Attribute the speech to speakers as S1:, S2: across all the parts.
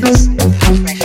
S1: must be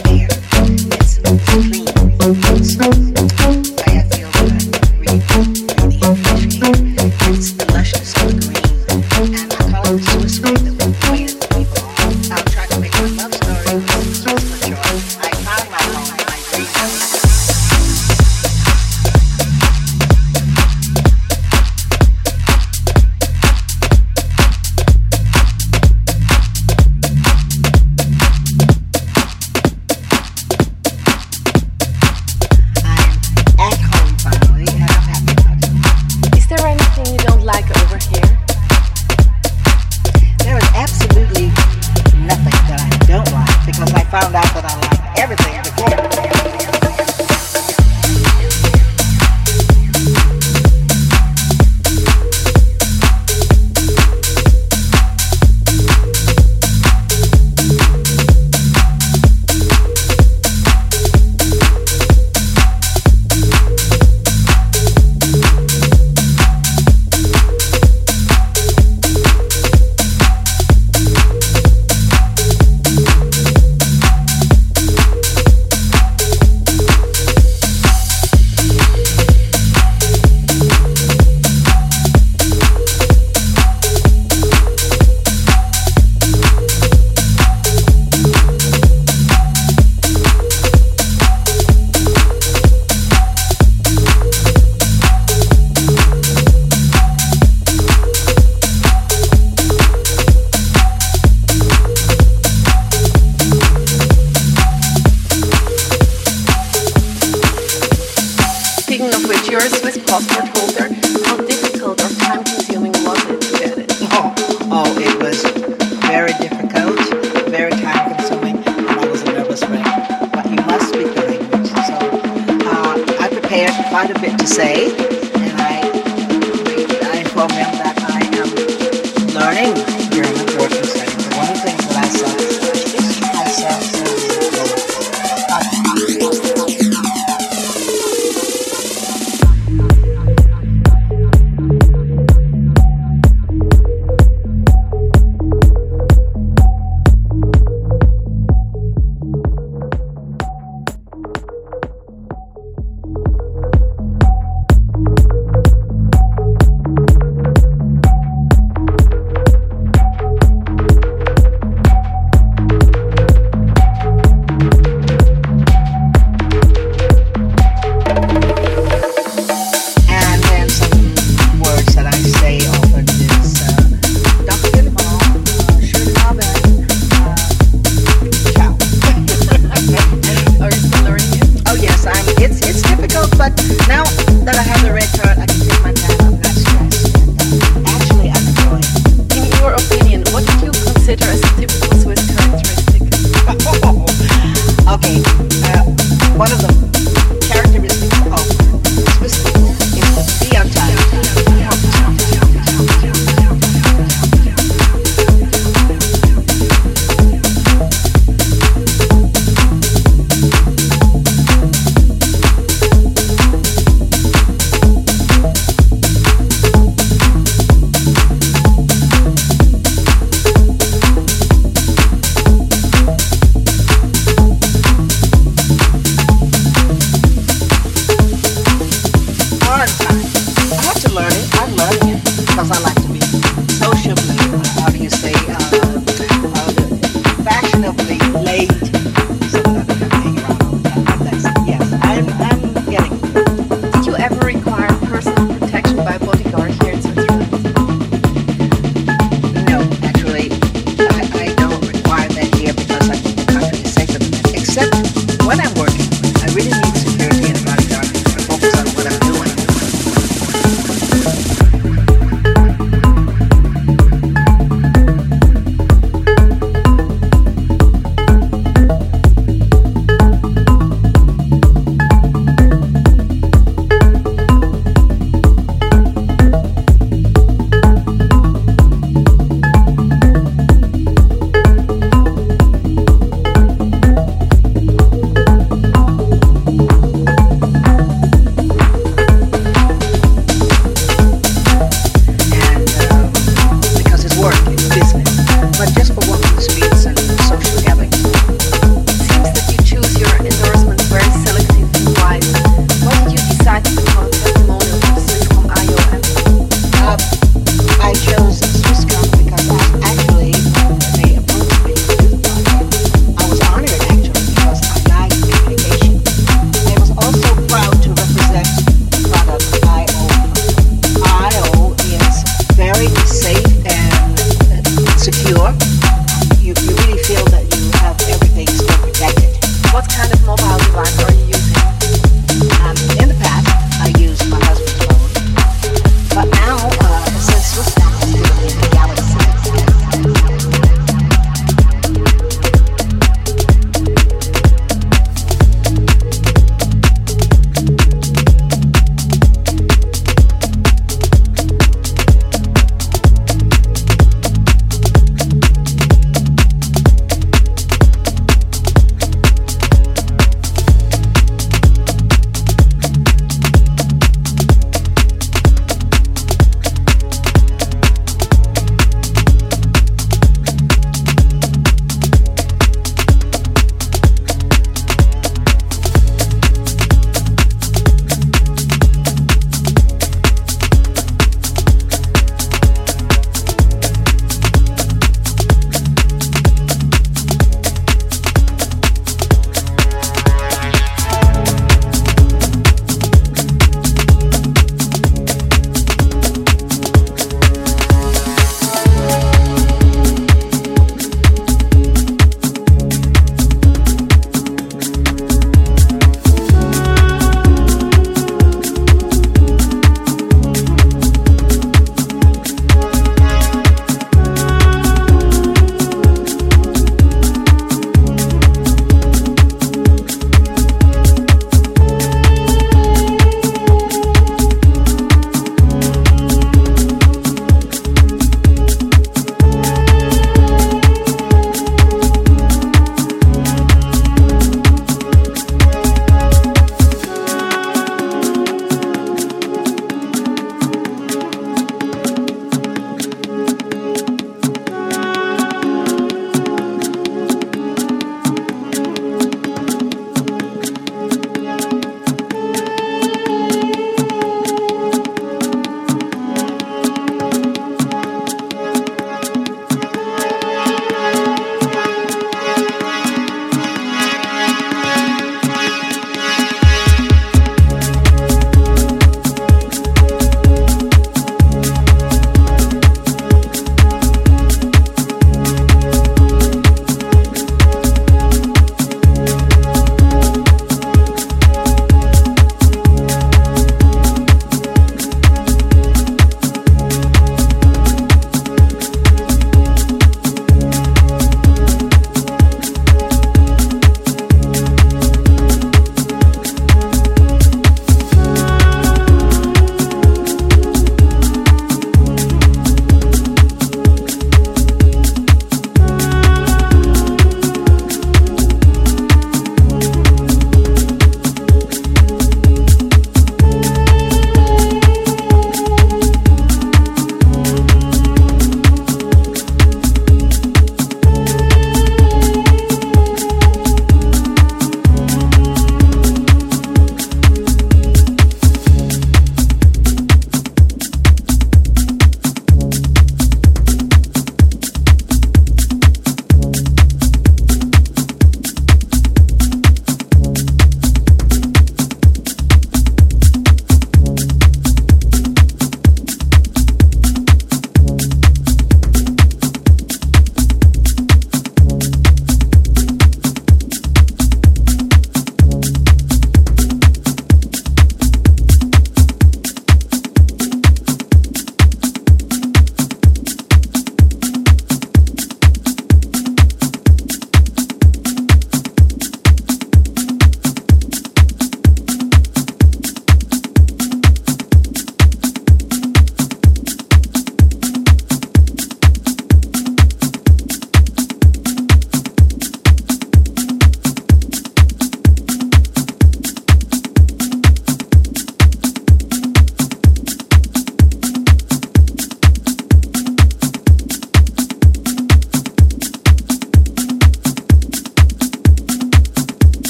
S1: quite a bit to say,